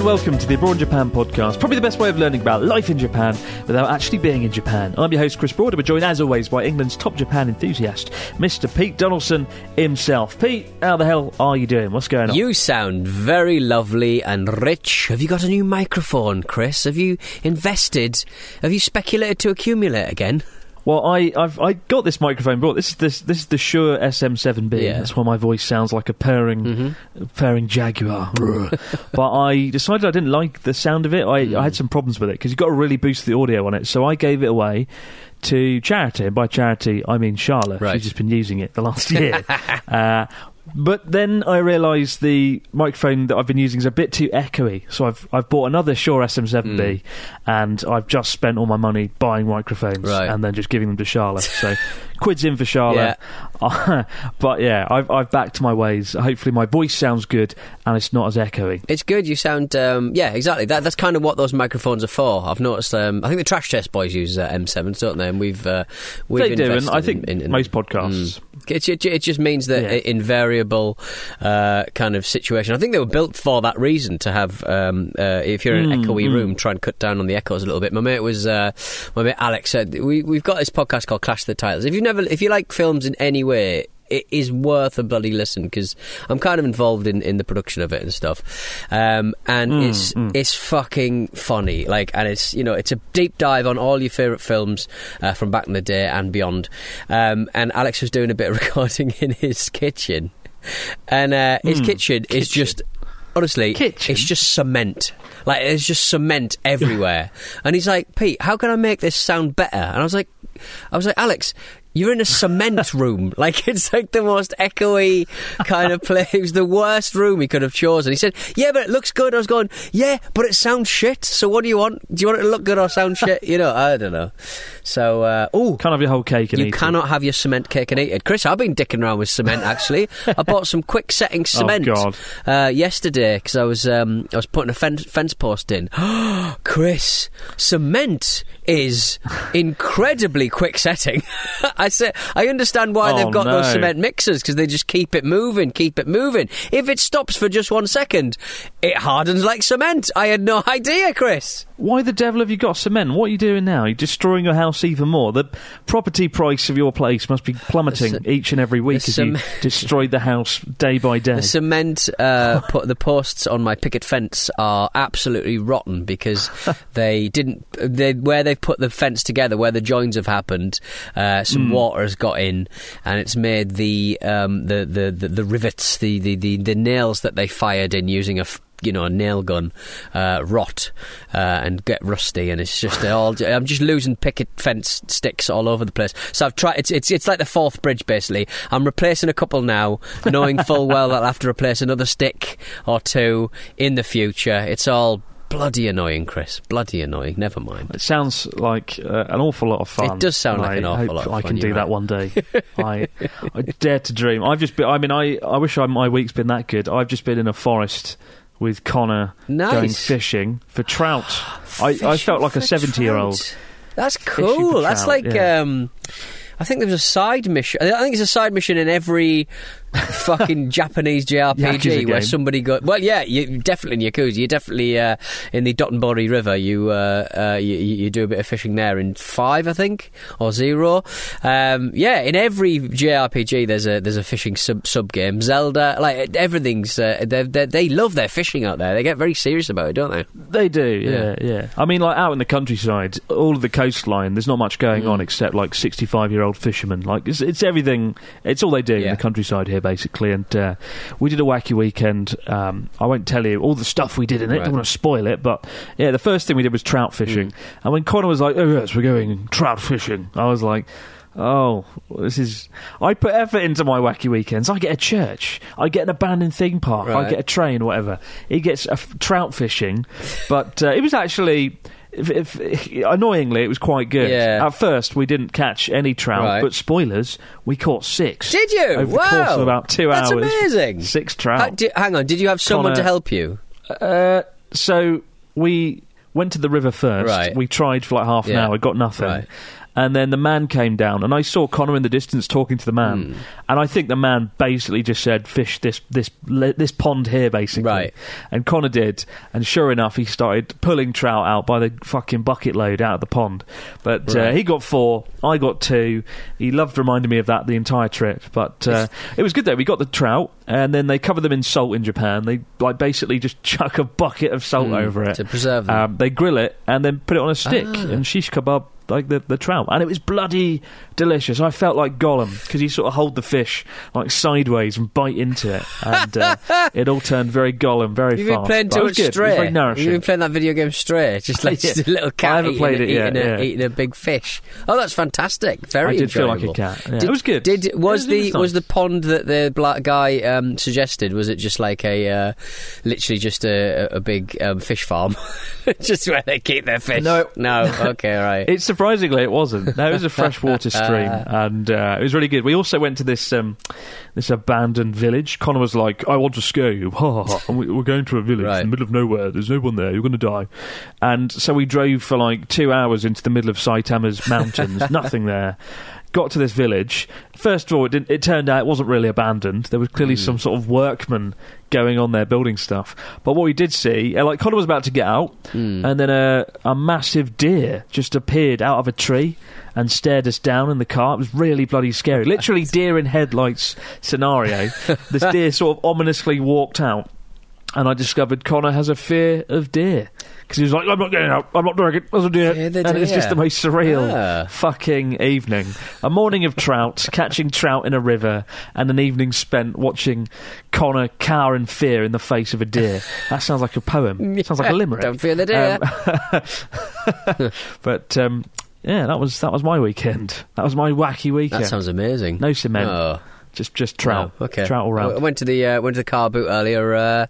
And welcome to the Abroad Japan podcast. Probably the best way of learning about life in Japan without actually being in Japan. I'm your host Chris Broad. We're joined as always by England's top Japan enthusiast, Mr. Pete Donaldson himself. Pete, how the hell are you doing? What's going on? You sound very lovely and rich. Have you got a new microphone, Chris? Have you invested? Have you speculated to accumulate again? Well, I I've I got this microphone brought. This is this this is the Shure SM7B. Yeah. That's why my voice sounds like a purring purring jaguar. but I decided I didn't like the sound of it. I, I had some problems with it because you've got to really boost the audio on it. So I gave it away to charity. And by charity, I mean Charlotte. Right. She's just been using it the last year. uh, but then I realised the microphone that I've been using is a bit too echoey, so I've I've bought another Shure SM7B, and I've just spent all my money buying microphones Right. and then just giving them to Charlotte. So quids in for Charlotte. but yeah, I've I've backed my ways. Hopefully, my voice sounds good and it's not as echoey. It's good. You sound, um, yeah, exactly. That, that's kind of what those microphones are for. I've noticed. Um, I think the Trash Taste Boys use uh, M7s, don't they? And we've uh, we've They do, and invested I think in, in, in- most podcasts. It, it, it just means that Yeah. invariable uh, kind of situation. I think they were built for that reason to have. Um, uh, if you're in an Mm, echoey mm. room, try and cut down on the echoes a little bit. My mate was uh, my mate Alex said we we've got this podcast called Clash of the Titles. If you never, if you like films in any way. It is worth a bloody listen because I'm kind of involved in, in the production of it and stuff, um, and Mm, it's mm. it's fucking funny. Like, and it's you know it's a deep dive on all your favourite films uh, from back in the day and beyond. Um, and Alex was doing a bit of recording in his kitchen, and uh, his Mm, kitchen, is just honestly, Kitchen? it's just cement. Like there's just cement everywhere. and he's like, Pete, how can I make this sound better? And I was like, I was like, Alex. You're in a cement room. Like, it's like the most echoey kind of place. It was the worst room he could have chosen. He said, Yeah, but it looks good. I was going, Yeah, but it sounds shit. So what do you want? Do you want it to look good or sound shit? You know, I don't know. So, uh, oh, Can't have your whole cake and you eat it. cannot have your cement cake and eat it. Chris, I've been dicking around with cement actually. I bought some quick setting cement God. Uh, yesterday because I was um, I was putting a fence, fence post in. Chris, cement is incredibly quick setting. I said I understand why Oh, they've got those cement mixers because they just keep it moving, keep it moving. If it stops for just one second, it hardens like cement. I had no idea, Chris. Why the devil have you got cement? What are you doing now? You're destroying your house even more. The property price of your place must be plummeting each and every week as you cement- destroy the house day by day. The cement, uh, put the posts on my picket fence are absolutely rotten because they didn't. They where they've put the fence together, where the joins have happened, uh, some Hmm. water has got in, and it's made the um, the, the, the the rivets, the, the, the, the nails that they fired in using a. F- you know, a nail gun, uh, rot, uh, and get rusty, and it's just all. I'm just losing picket fence sticks all over the place. So I've tried. It's it's it's like the Forth Bridge basically. I'm replacing a couple now, knowing full well that I'll have to replace another stick or two in the future. It's all bloody annoying, Chris. Bloody annoying. Never mind. It sounds like uh, an awful lot of fun. It does sound like I an awful lot of fun. I can do you're that one day. I, I dare to dream. I've just been. I mean, I, I wish I, my week's been that good. I've just been in a forest with Connor Nice. going fishing for trout. I, I felt like a seventy-year-old. That's cool. That's trout, like yeah. um, I think there's a side mission. I think there's a side mission in every fucking Japanese JRPG where somebody got Well, yeah, you definitely in Yakuza. You're definitely uh, in the Dotonbori River. You, uh, uh, you you do a bit of fishing there in five, I think, or zero. Um, yeah, in every JRPG, there's a there's a fishing sub sub game. Zelda, like everything's. Uh, they they they love their fishing out there. They get very serious about it, don't they? They do, yeah, yeah. I mean, like out in the countryside, all of the coastline, there's not much going Mm. on except like 65 year old fishermen. Like, it's, it's everything, it's all they do in the countryside here, basically. And uh, we did a wacky weekend. Um, I won't tell you all the stuff we did in it, Right. don't want to spoil it, but yeah, the first thing we did was trout fishing. Mm. And when Connor was like, oh, yes, we're going trout fishing, I was like, Oh, this is. I put effort into my wacky weekends. I get a church. I get an abandoned theme park. I get a train, whatever. He gets a f- trout fishing, but uh, it was actually. If, if, annoyingly, it was quite good. Yeah. At first, we didn't catch any trout, Right. but spoilers, we caught six. Did you? Over the wow, course of about two That's hours. amazing. Six trout. Di- hang on, did you have someone Connor- to help you? Uh, so we went to the river first. Right. We tried for like half an Yeah. hour, got nothing. Right. And then the man came down, and I saw Connor in the distance talking to the man. Hmm. And I think the man basically just said, "Fish this this this pond here," basically. Right. And Connor did, and sure enough, he started pulling trout out by the fucking bucket load out of the pond. But uh, he got four, I got two. He loved reminding me of that the entire trip. But uh, it was good though. We got the trout, and then they cover them in salt in Japan. They like basically just chuck a bucket of salt Mm, over it to preserve them. Um, they grill it and then put it on a stick Ah. and shish kebab like the, the trout, and it was bloody delicious. I felt like Gollum because you sort of hold the fish like sideways and bite into it, and uh, it all turned very Gollum very You've fast. been playing too much was good. It was Stray. You've been playing that video game Stray, just like just a little cat eating, a, it yet, eating, a, yeah. eating a big fish. Oh, that's fantastic. Very I did feel like a cat. Yeah, Did, it was good. Did was was- the was the pond that the black guy um, suggested? Was it just like a uh, literally just a, a big um, fish farm, just where they keep their fish? No. no. Okay, right. It surprisingly it wasn't. No, it was a freshwater stream, and uh, it was really good. We also went to this um, this abandoned village. Connor was like, "I want to scare you," we're going to a village Right. in the middle of nowhere. There's no one there. You're going to die. And so we drove for like two hours into the middle of Saitama's mountains. Nothing there. Got to this village. First of all, it, didn't, it turned out it wasn't really abandoned. There was clearly some sort of workmen going on there building stuff. But what we did see, uh, like Connor was about to get out, and then a, a massive deer just appeared out of a tree and stared us down in the car. It was really bloody scary. Literally deer in headlights scenario. this deer sort of ominously walked out, and I discovered Connor has a fear of deer. Because he was like, I'm not getting out, I'm not doing it, there's a deer. Fear the and it's just the most surreal Ah. fucking evening. A morning of trout, catching trout in a river, and an evening spent watching Connor cower in fear in the face of a deer. That sounds like a poem. Sounds like a limerick. Don't fear the deer. Um, but um, yeah, that was that was my weekend. That was my wacky weekend. that sounds amazing. no cement, Oh. Just just trout. Oh, okay. trout all I round. went to the uh, went to the car boot earlier. A uh,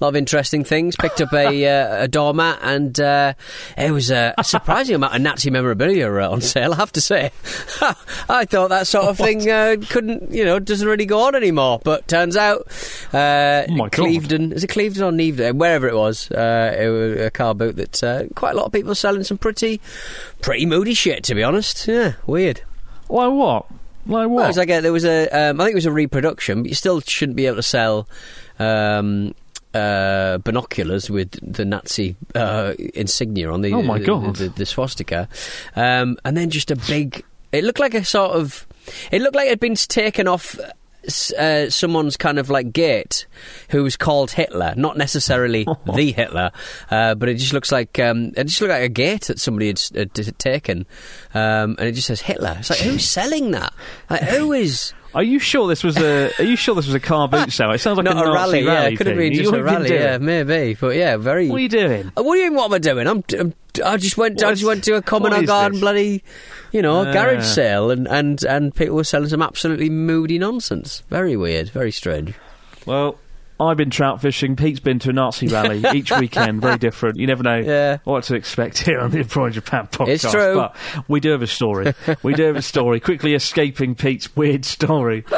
lot of interesting things. Picked up a uh, a doormat, and uh, it was a surprising amount of Nazi memorabilia uh, on sale. I have to say, I thought that sort of thing uh, couldn't, you know, doesn't really go on anymore. But turns out, uh, Oh. Clevedon is it Clevedon or Nevedon, wherever it was, uh, it was a car boot that uh, quite a lot of people are selling some pretty pretty moody shit. To be honest, yeah, weird. Why what? Like Well, what? it was like a, there was a, um, I think it was a reproduction, but you still shouldn't be able to sell um, uh, binoculars with the Nazi uh, insignia on the, Oh my the- God. the, the swastika, um, and then just a big. It looked like a sort of. It looked like it had been taken off. Uh, someone's kind of like gate who was called Hitler, not necessarily the Hitler, uh, but it just looks like um, it just looked like a gate that somebody had, had, had taken, um, and it just says Hitler. It's like who's selling that? Like who is? Are you sure this was a? Are you sure this was a car boot sale? It sounds like not a, a Nazi rally, yeah. It could have been just a you been rally, yeah, maybe. But yeah, very. What are you doing? Uh, What do you mean? What am I doing? I'm. I'm I just went. I just went to a common garden this? bloody, you know, Ah. garage sale, and, and and people were selling some absolutely moody nonsense. Very weird. Very strange. Well, I've been trout fishing. Pete's been to a Nazi rally each weekend. Very different. You never know Yeah. what to expect here on the Abroad Japan podcast. It's true. But we do have a story. we do have a story. Quickly escaping Pete's weird story.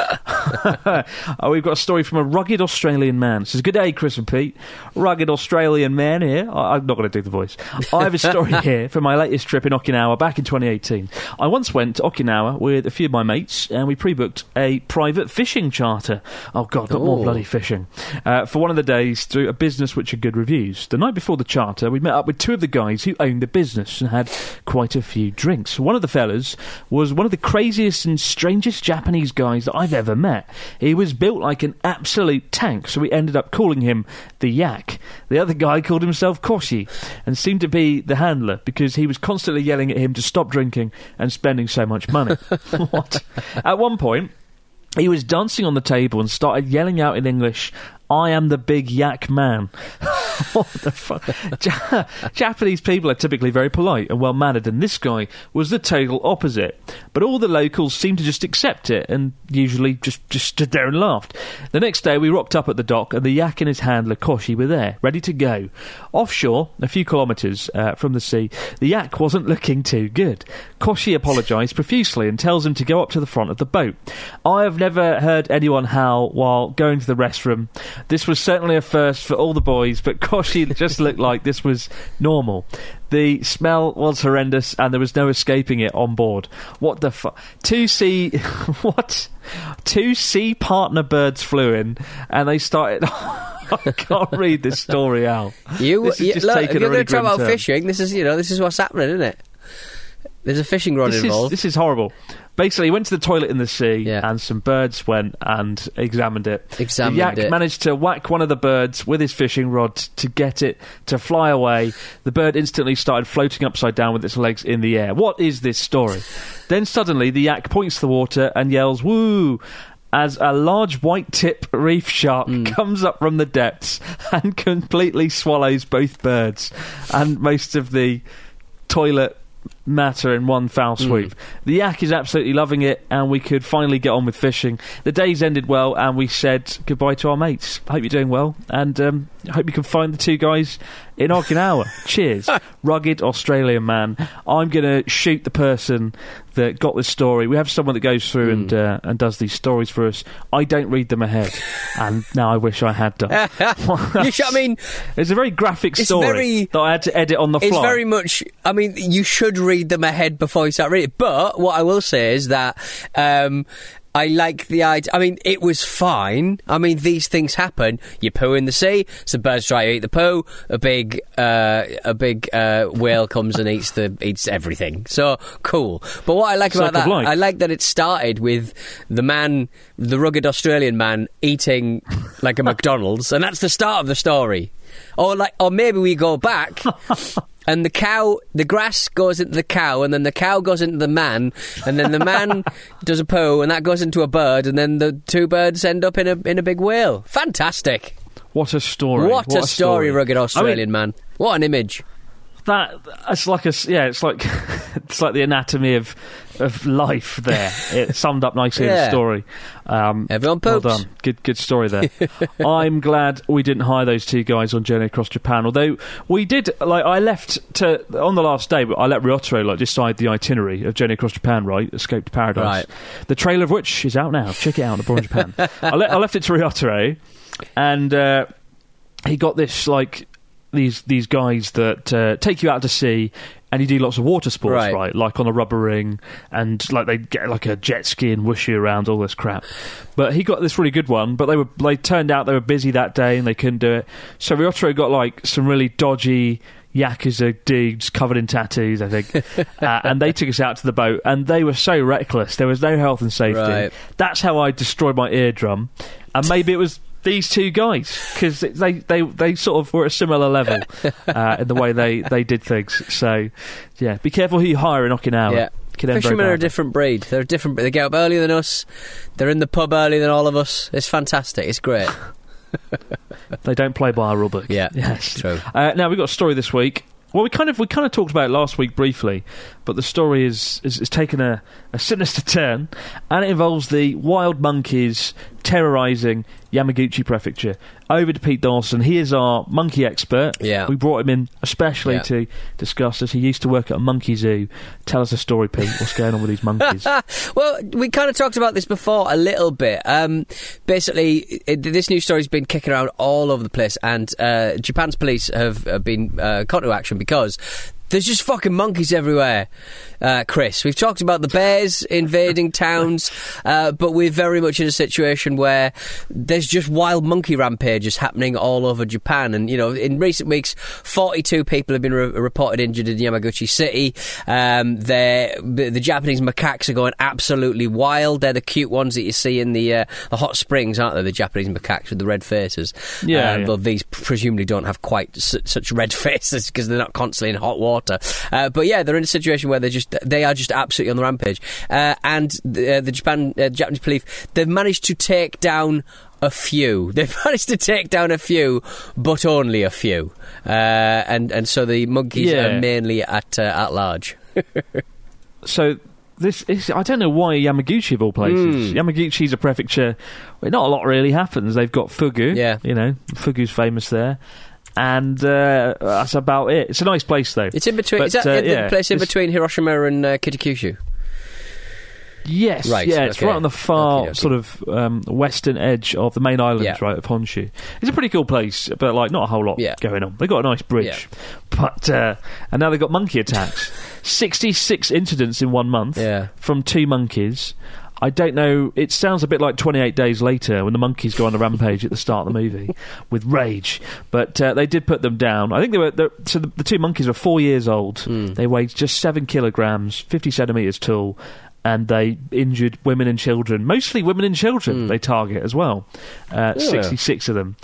Uh, we've got a story from a rugged Australian man. Says, "Good day, Chris and Pete. Rugged Australian man here. I- I'm not going to do the voice. I have a story here from my latest trip in Okinawa back in 2018. I once went to Okinawa with a few of my mates, and we pre-booked a private fishing charter. Oh God, not more bloody fishing uh, for one of the days through a business which had good reviews. The night before the charter, we met up with two of the guys who owned the business and had quite a few drinks. One of the fellas was one of the craziest and strangest Japanese guys that I've ever met. He was built like an absolute tank, so we ended up calling him the Yak. The other guy called himself Koshi and seemed to be the handler because he was constantly yelling at him to stop drinking and spending so much money. what? At one point, he was dancing on the table and started yelling out in English, I am the big yak man. what the fuck? Ja- Japanese people are typically very polite and well mannered, and this guy was the total opposite. But all the locals seemed to just accept it and usually just, just stood there and laughed. The next day, we rocked up at the dock, and the yak and his handler, Koshi, were there, ready to go. Offshore, a few kilometres uh, from the sea, the yak wasn't looking too good. Koshi apologised profusely and tells him to go up to the front of the boat. I have never heard anyone howl while going to the restroom. This was certainly a first for all the boys, but Koshi just looked like this was normal. The smell was horrendous, and there was no escaping it on board. What the fuck? Two sea, what? Two sea partner birds flew in, and they started. I can't read this story out. You, This is you just look, if you're really going to talk grim about turn. fishing, this is you know this is what's happening, isn't it? There's a fishing rod This is, involved. this is horrible. Basically, he went to the toilet in the sea, Yeah. and some birds went and examined it. Examined the yak it. managed to whack one of the birds with his fishing rod to get it to fly away. The bird instantly started floating upside down with its legs in the air. What is this story? then suddenly, the yak points to the water and yells, "Woo!" As a large white tip reef shark Hmm. comes up from the depths and completely swallows both birds and most of the toilet matter in one foul swoop. The yak is absolutely loving it, and we could finally get on with fishing. The days ended well, and we said goodbye to our mates. Hope you're doing well, and um, hope you can find the two guys in Okinawa. Cheers, rugged Australian man. I'm gonna shoot the person that got this story. We have someone that goes through and uh, and does these stories for us. I don't read them ahead, and now I wish I had done. you should, I mean, It's a very graphic story very- that I had to edit on the fly. It's very much. I mean, you should read them ahead before you start reading. But what I will say is that um, I like the idea. I mean, it was fine. I mean, these things happen. You poo in the sea. Some birds try to eat the poo. A big, uh, a big uh, whale comes and eats the eats everything. So cool. But what I like about Circle that, life. I like that it started with the man, the rugged Australian man, eating like a McDonald's, and that's the start of the story. Or like, or maybe we go back. And the cow, the grass goes into the cow, and then the cow goes into the man, and then the man does a poo, and that goes into a bird, and then the two birds end up in a in a big whale. Fantastic! What a story! What, a story, rugged I mean, Australian man. What an image! That it's like a yeah, it's like it's like the anatomy of of life. There, it summed up nicely in the story. Um, Everyone well done, good good story there. I'm glad we didn't hire those two guys on Journey Across Japan. Although we did, like I left to on the last day, but I let Ryotaro like decide the itinerary of Journey Across Japan. Right, Escape to Paradise. Right. The trailer of which is out now. Check it out on Abroad Japan. I, le- I left it to Ryotaro, and uh, he got this like these these guys that uh, take you out to sea and you do lots of water sports, Right. right. Like on a rubber ring, and like they get like a jet ski and whoosh you around, all this crap. But he got this really good one. But they were they turned out they were busy that day and they couldn't do it. So Ryotaro got like some really dodgy. Yakuza dudes covered in tattoos, I think, uh, and they took us out to the boat, and they were so reckless. There was no health and safety. Right. That's how I destroyed my eardrum, and maybe it was these two guys because they, they they sort of were at a similar level uh, in the way they, they did things. So yeah, be careful who you hire in Okinawa. Yeah. Could end very Fishermen are a different breed. They're a different. They get up earlier than us. They're in the pub earlier than all of us. It's fantastic. It's great. They don't play by our rule book. Yeah, yes, true. Uh, now we've got a story this week. Well, we kind of we kind of talked about it last week briefly, but the story is is, is taken a, a sinister turn, and it involves the wild monkeys terrorising Yamaguchi Prefecture. Over to Pete Dawson. He is our monkey expert. Yeah. We brought him in especially Yeah. to discuss this. He used to work at a monkey zoo. Tell us a story, Pete. What's going on with these monkeys? Well, we kind of talked about this before a little bit. Um, basically, it, this news story's been kicking around all over the place, and uh, Japan's police have uh, been uh, caught to action because. There's just fucking monkeys everywhere, uh, Chris. We've talked about the bears invading towns, uh, but we're very much in a situation where there's just wild monkey rampages happening all over Japan. And, you know, in recent weeks, 42 people have been re- reported injured in Yamaguchi City. Um, they're- the, the Japanese macaques are going absolutely wild. They're the cute ones that you see in the, uh, the hot springs, aren't they? The Japanese macaques with the red faces. Yeah, Um, yeah. But these presumably don't have quite su- such red faces because they're not constantly in hot water. Uh, but yeah, they're in a situation where they're just they are just absolutely on the rampage. Uh, and the, uh, the Japan uh, Japanese police they've managed to take down. A few. They've managed to take down a few, but only a few. Uh, and and so the monkeys Yeah. are mainly at uh, at large. so this is I don't know why Yamaguchi of all places. Hmm. Yamaguchi's a prefecture not a lot really happens. They've got Fugu, Yeah. you know, Fugu's famous there, and uh, that's about it. It's a nice place though. It's in between. But, is that uh, the yeah, place in between Hiroshima and uh, Kitakyushu? Yes, Right, yeah, it's okay. right on the far Okay, okay. sort of um, western edge of the main island, Yeah. right of Honshu. It's a pretty cool place, but like not a whole lot Yeah. going on. They've got a nice bridge, but uh, and now they've got monkey attacks. Sixty-six incidents in one month Yeah. from two monkeys. I don't know. It sounds a bit like 28 Days Later when the monkeys go on a rampage at the start of the movie with rage. But uh, they did put them down. I think they were. So the, the two monkeys were four years old. Hmm. They weighed just seven kilograms, 50 centimeters tall, and they injured women and children. Mostly women and children. They target as well. Uh. Yeah. 66 of them.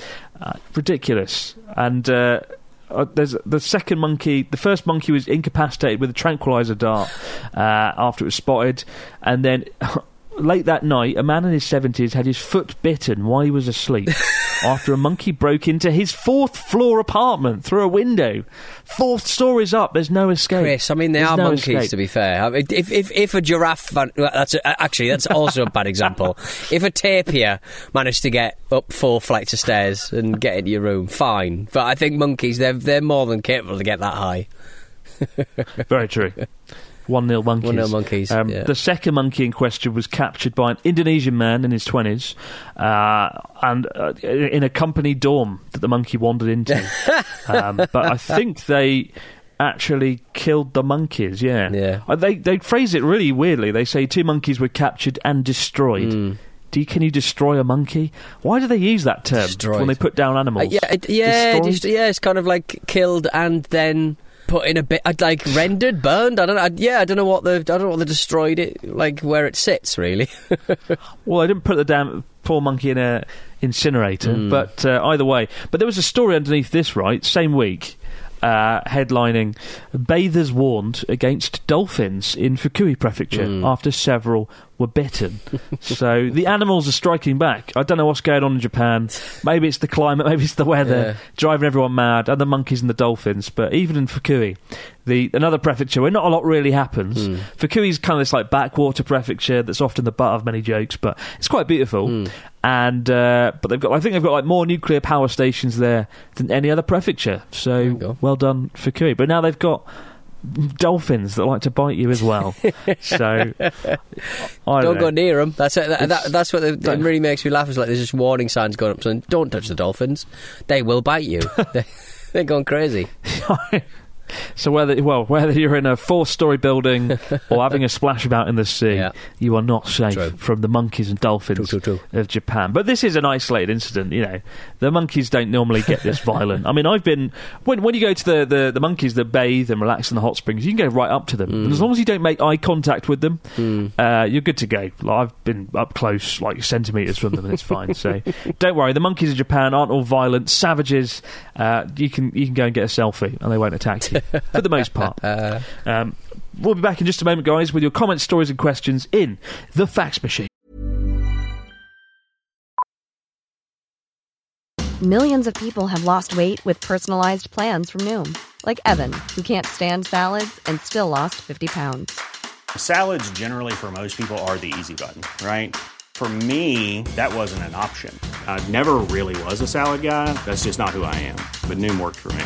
Uh, ridiculous. And. Uh, uh, there's the second monkey. The first monkey was incapacitated with a tranquilizer dart uh, after it was spotted, and then late that night, a man in his seventies had his foot bitten while he was asleep after a monkey broke into his fourth floor apartment through a window. Fourth stories up. There's no escape. Chris, I mean, they There's are no monkeys, escape. to be fair. I mean, if, if, if a giraffe. That's a, uh, actually, that's also a bad example. If a tapir managed to get up four flights of stairs and get into your room, fine. But I think monkeys, they're, they're more than capable to get that high. Very true. One nil monkeys. 1-0 monkeys, Um, yeah. The second monkey in question was captured by an Indonesian man in his twenties, uh, and uh, in a company dorm that the monkey wandered into. um, but I think they actually killed the monkeys. Yeah, Yeah. Uh, they they phrase it really weirdly. They say two monkeys were captured and destroyed. Do you, can you destroy a monkey? Why do they use that term Destroyed. when they put down Uh, animals? yeah, it, yeah, yeah, it's kind of like killed and then put in a bit, I'd like rendered, burned. I don't know. I, yeah, I don't know what the, I don't know what they destroyed it, like where it sits, really. Well, I didn't put the damn poor monkey in a incinerator, Hmm. but uh, either way. But there was a story underneath this, right? Same week. Uh, headlining Bathers warned against dolphins in Fukui Prefecture Hmm. after several were bitten. so the animals are striking back. I don't know what's going on in Japan. Maybe it's the climate, maybe it's the weather, Yeah. driving everyone mad, and the monkeys and the dolphins. But even in Fukui, the another prefecture where not a lot really happens. Hmm. Fukui's kind of this like backwater prefecture that's often the butt of many jokes, but it's quite beautiful. Hmm. And uh, but they've got, I think they've got like more nuclear power stations there than any other prefecture. So well done, Fukui. But now they've got dolphins that like to bite you as well. so I don't, don't go near them. That's it. That, that, that's what the, it really makes me laugh. Is like there's just warning signs going up saying, "Don't touch the dolphins. They will bite you. they, they're going crazy." So whether well whether you're in a four-story building or having a splash about in the sea, Yeah. you are not safe True. from the monkeys and dolphins True, of Japan. But this is an isolated incident. You know, the monkeys don't normally get this violent. I mean, I've been when when you go to the, the, the monkeys that bathe and relax in the hot springs, you can go right up to them, Mm. and as long as you don't make eye contact with them, uh, you're good to go. Like, I've been up close, like centimeters from them, and it's fine. So don't worry. The monkeys of Japan aren't all violent savages. Uh, you can you can go and get a selfie, and they won't attack you for the most part. Um, we'll be back in just a moment, guys, with your comments, stories, and questions in the fax machine. Millions of people have lost weight with personalized plans from Noom, like Evan, who can't stand salads and still lost 50 pounds. Salads, generally, for most people, are the easy button, right? For For me, that wasn't an option. I never really was a salad guy. That's just not who I am. But Noom worked for me.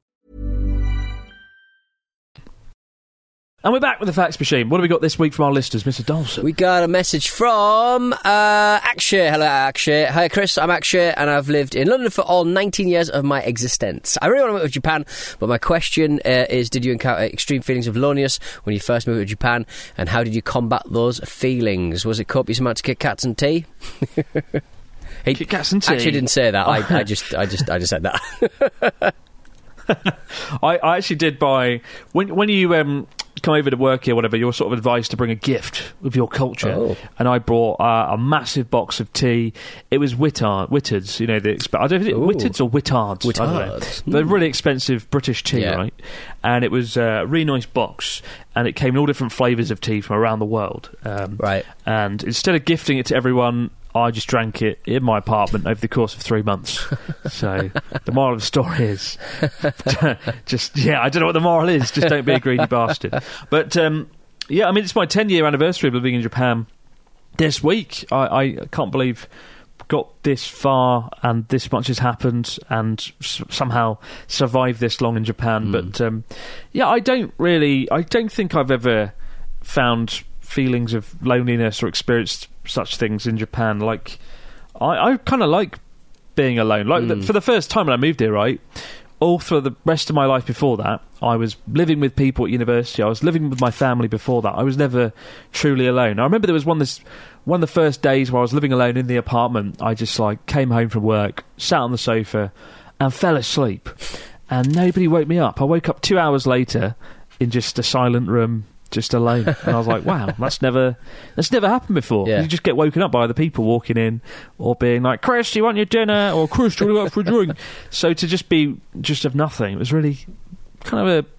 And we're back with the fax machine. What have we got this week from our listeners, Mr. Dawson? We got a message from uh, Akshay. Hello, Akshay. Hi, Chris. I'm Akshay, and I've lived in London for all 19 years of my existence. I really want to move to Japan, but my question uh, is Did you encounter extreme feelings of loneliness when you first moved to Japan, and how did you combat those feelings? Was it copious amount to Kit Kats and tea? he Kit Kats and tea? actually didn't say that. I, I just, I just, I just said that. I, I actually did buy when when you um, come over to work here, whatever. You're sort of advised to bring a gift of your culture, Oh. and I brought uh, a massive box of tea. It was Wittard, Whittards, you know the exp- I don't know if it's Whittards or Wittards. Wittards. They're really expensive British tea, Yeah. right? And it was uh, a really nice box, and it came in all different flavours of tea from around the world. Um, Right. And instead of gifting it to everyone. I just drank it in my apartment over the course of three months. So the moral of the story is just yeah, I don't know what the moral is. Just don't be a greedy bastard. But um, yeah, I mean it's my ten year anniversary of living in Japan this week. I, I can't believe got this far and this much has happened and s- somehow survived this long in Japan. But um, yeah, I don't really. I don't think I've ever found feelings of loneliness or experienced such things in Japan. Like I, I kind of like being alone. Like the, mm. for the first time when I moved here, right. All through the rest of my life before that, I was living with people at university. I was living with my family before that. I was never truly alone. I remember there was one this one of the first days where I was living alone in the apartment. I just like came home from work, sat on the sofa, and fell asleep. And nobody woke me up. I woke up two hours later in just a silent room, just alone. And I was like, wow, that's never that's never happened before. Yeah. You just get woken up by other people walking in or being like, Chris, do you want your dinner? Or Chris, do you want to go out for a drink? So to just be just of nothing, it was really kind of a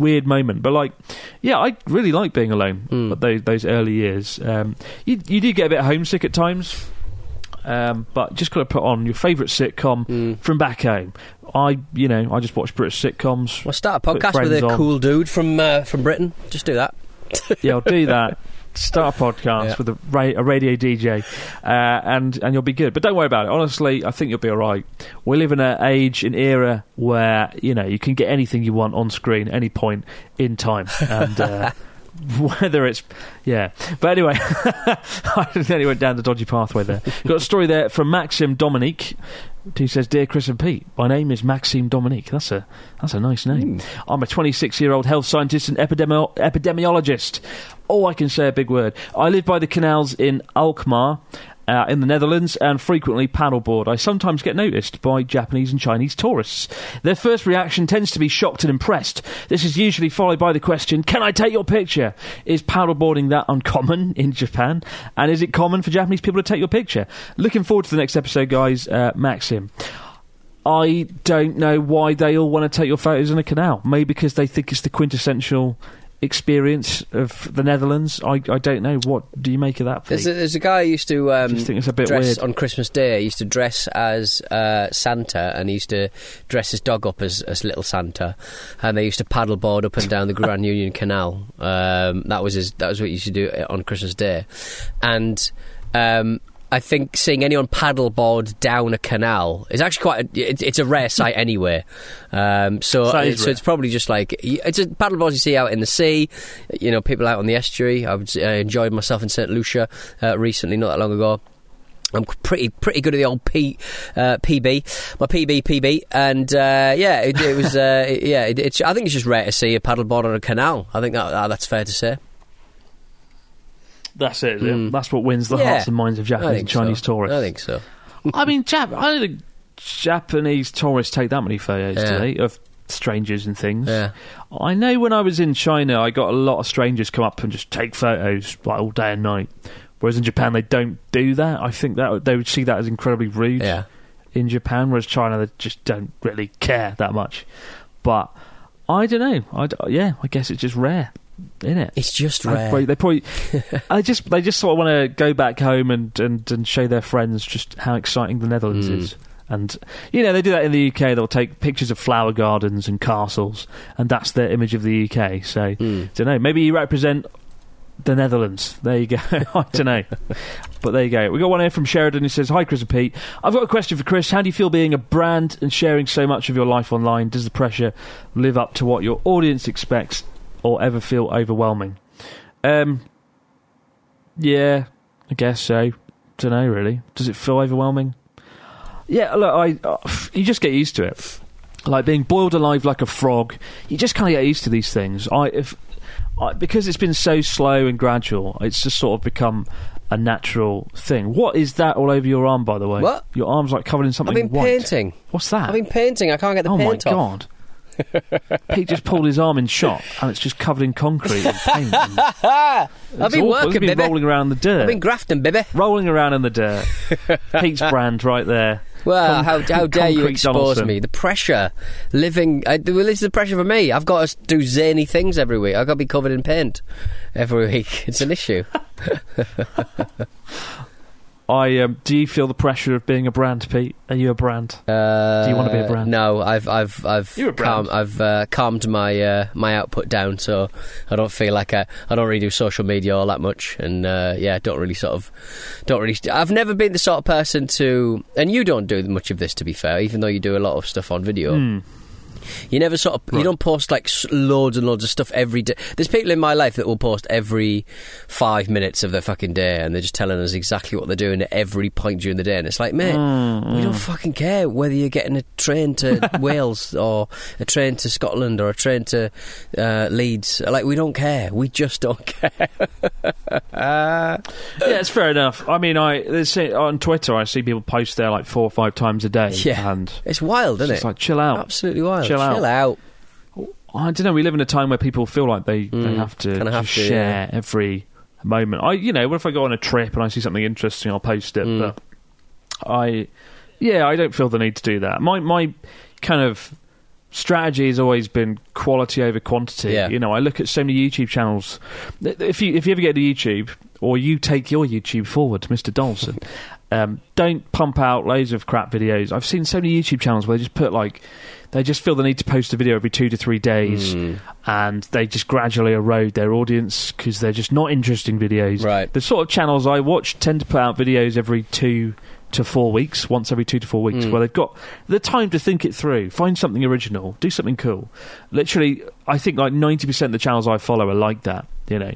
weird moment. But like, yeah, I really like being alone. Mm. But those those early years, um, you you do get a bit homesick at times. Um, but just got to put on your favourite sitcom Mm. from back home. I, you know, I just watch British sitcoms. Well, start a podcast with a on. cool dude from uh, from Britain. Just do that. yeah, I'll do that. Start a podcast Yeah. with a, ra- a radio DJ, uh, and and you'll be good. But don't worry about it. Honestly, I think you'll be all right. We live in an age, an era where you know you can get anything you want on screen any point in time, and. Uh, Whether it's yeah, but anyway, I nearly went down the dodgy pathway there. Got a story there from Maxim Dominique, who says, "Dear Chris and Pete, my name is Maxime Dominique. That's a that's a nice name. Hmm. I'm a 26 year old health scientist and epidemi- epidemiologist. Oh, I can say a big word. I live by the canals in Alkmaar." Uh, in the Netherlands and frequently paddleboard. I sometimes get noticed by Japanese and Chinese tourists. Their first reaction tends to be shocked and impressed. This is usually followed by the question, Can I take your picture? Is paddleboarding that uncommon in Japan? And is it common for Japanese people to take your picture? Looking forward to the next episode, guys. Uh, Maxim. I don't know why they all want to take your photos in a canal. Maybe because they think it's the quintessential experience of the Netherlands. I, I don't know. What do you make of that? There's a, there's a guy who used to um, Just think it's a bit dress weird. on Christmas Day. He used to dress as uh, Santa, and he used to dress his dog up as, as little Santa, and they used to paddleboard up and down the Grand Union Canal. Um, that was his. That was what he used to do on Christmas Day, and. Um, I think seeing anyone paddleboard down a canal is actually quite. A, it, it's a rare sight anyway. Um, so, so rare. it's probably just like it's a paddleboard you see out in the sea. You know, people out on the estuary. I, would, I enjoyed myself in St Lucia uh, recently, not that long ago. I'm pretty pretty good at the old P, uh, PB, my PB PB, and uh, yeah, it, it was uh, yeah. It, it's I think it's just rare to see a paddleboard on a canal. I think that, that that's fair to say. That's it. it? Hmm. That's what wins the. Yeah. hearts and minds of Japanese and Chinese so. tourists. I think so. I mean, Jap- I don't think Japanese tourists take that many photos, Yeah. do they? Of strangers and things. Yeah. I know when I was in China, I got a lot of strangers come up and just take photos like all day and night. Whereas in Japan, they don't do that. I think that they would see that as incredibly rude. Yeah. In Japan, whereas China, they just don't really care that much. But I don't know. I yeah, I guess it's just rare, isn't it? It's just They rare. probably- They probably, I just, they just sort of want to go back home and, and, and show their friends just how exciting the Netherlands Mm. is. And you know they do that in the UK. They'll take pictures of flower gardens and castles, and that's their image of the UK. So, Mm. don't know. Maybe you represent the Netherlands. There you go. I don't know, but there you go. We got one here from Sheridan who says, "Hi, Chris and Pete. I've got a question for Chris. How do you feel being a brand and sharing so much of your life online? Does the pressure live up to what your audience expects, or ever feel overwhelming?" Um, yeah, I guess so. Don't know really. Does it feel overwhelming? Yeah, look, I uh, you just get used to it. Like being boiled alive like a frog, you just kind of get used to these things. I if I, because it's been so slow and gradual, it's just sort of become a natural thing. What is that all over your arm, by the way? What? Your arm's like covered in something. I've been white. painting. What's that? I've been painting. I can't get the oh paint off. Oh my god! Pete just pulled his arm in shot, and it's just covered in concrete and paint. and- I've been awful. working, been baby. rolling around the dirt. I've been grafting, baby. rolling around in the dirt. Pete's brand right there. Well, Con- how, how dare you expose Donaldson. me? The pressure, living. I, well, this is the pressure for me. I've got to do zany things every week. I've got to be covered in paint every week. It's an issue. I um, do you feel the pressure of being a brand, Pete? Are you a brand? Uh, Do you wanna be a brand? No, I've I've I've You're a brand. calm, I've uh, calmed my uh, my output down, so I don't feel like I I don't really do social media all that much, and uh, yeah, don't really sort of don't really. I've never been the sort of person to, and you don't do much of this, to be fair, even though you do a lot of stuff on video. Hmm. You never sort of you don't post like loads and loads of stuff every day. There's people in my life that will post every five minutes of their fucking day, and they're just telling us exactly what they're doing at every point during the day. And it's like, mate, we don't fucking care whether you're getting a train to Wales or a train to Scotland or a train to uh, Leeds. Like, we don't care. We just don't care. yeah, it's fair enough. I mean, I on Twitter I see people post there like four or five times a day. Yeah. and It's wild, it's isn't it? like chill out. Absolutely wild. Chill out. out. I don't know. We live in a time where people feel like they, they Mm, have to have to, share every moment. I, you know, what if I go on a trip and I see something interesting, I'll post it. Mm. But I, yeah, I don't feel the need to do that. My my kind of strategy has always been quality over quantity. Yeah. You know, I look at so many YouTube channels. If you if you ever get to YouTube or you take your YouTube forward, Mr. Donaldson. Um, don't pump out loads of crap videos. I've seen so many YouTube channels where they just put like they just feel the need to post a video every two to three days, Mm. and they just gradually erode their audience because they're just not interesting videos. Right. The sort of channels I watch tend to put out videos every two to four weeks, once every two to four weeks, Mm. where they've got the time to think it through, find something original, do something cool. Literally, I think like ninety percent of the channels I follow are like that. You know,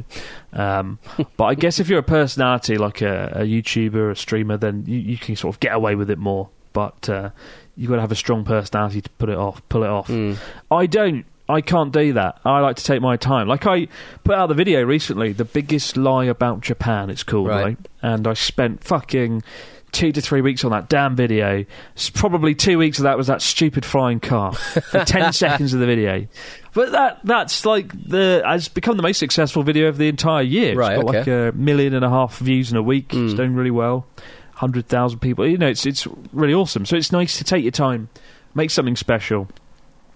um, but I guess if you're a personality like a, a YouTuber, a streamer, then you, you can sort of get away with it more. But uh, you've got to have a strong personality to put it off, pull it off. Mm. I don't. I can't do that. I like to take my time. Like I put out the video recently, the biggest lie about Japan. It's called Right. right, and I spent fucking two to three weeks on that damn video. Probably two weeks of that was that stupid flying car. For ten seconds of the video, but that that's like the has become the most successful video of the entire year. Right, It's got like a million and a half views in a week. It's Mm. doing really well. Hundred thousand people. You know, it's it's really awesome. So it's nice to take your time, make something special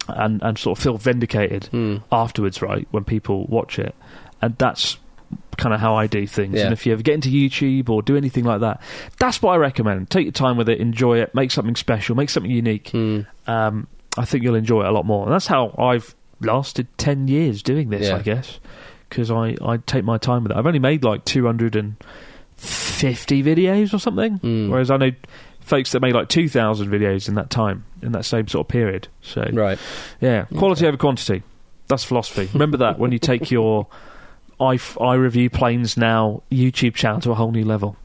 and and sort of feel vindicated Hmm. afterwards, right? When people watch it, and that's kind of how I do things. Yeah. And if you ever get into YouTube or do anything like that, that's what I recommend. Take your time with it, enjoy it, make something special, make something unique. Hmm. Um, I think you'll enjoy it a lot more. And that's how I've lasted ten years doing this, Yeah. I guess, because I I take my time with it. I've only made like two hundred and fifty videos or something, Hmm. whereas I know. Folks that made like two thousand videos in that time, in that same sort of period. So, Right. yeah, quality over quantity. That's philosophy. Remember that when you take your i i review planes now YouTube channel to a whole new level.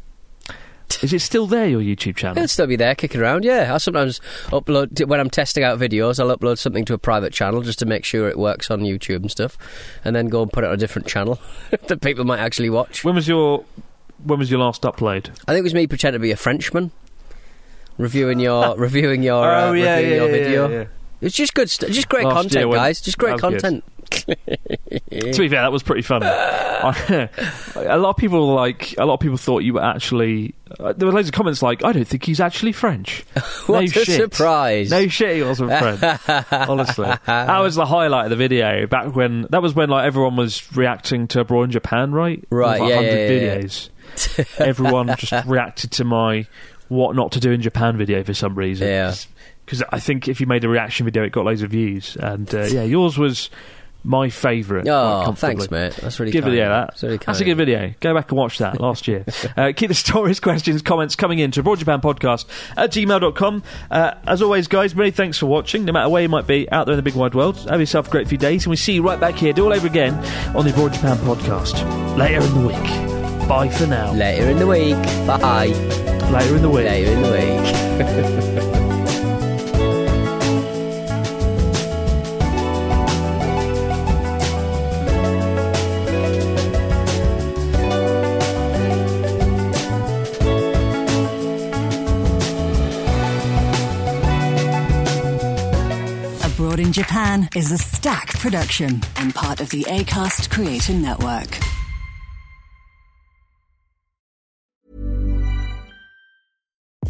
Is it still there? Your YouTube channel? It'll still be there kicking around, yeah. I sometimes upload, when I'm testing out videos, I'll upload something to a private channel just to make sure it works on YouTube and stuff, and then go and put it on a different channel that people might actually watch. When was your when was your last upload? I think it was me pretending to be a Frenchman, reviewing your reviewing your uh, Oh, yeah, reviewing yeah, your yeah, video. It's just good, st- just great Last content, when- guys. Just great that was good. content. To be fair, that was pretty funny. A lot of people like a lot of people thought you were actually. Uh, there were loads of comments like, "I don't think he's actually French." What no a shit. surprise! No shit, he wasn't French. Honestly, that was the highlight of the video. Back when that was when like everyone was reacting to Abroad in Japan, right? Was, Right, like, yeah, 100 yeah, yeah, yeah. everyone just reacted to my what not to do in Japan video for some reason. Yeah. Because I think if you made a reaction video, it got loads of views. And uh, yeah, yours was my favourite. Oh, thanks, mate. That's really Good kind. video, that. That's, really That's a good video. Go back and watch that last year. uh, keep the stories, questions, comments coming in to Abroad Japan Podcast at gmail.com. Uh, as always, guys, many thanks for watching. No matter where you might be out there in the big wide world, have yourself a great few days, and we see you right back here, do all over again on the Abroad Japan Podcast later in the week. Bye for now. Later in the week. Bye. Later in the week. Later in the week. Abroad in Japan is a Stak production and part of the ACAST Creator Network.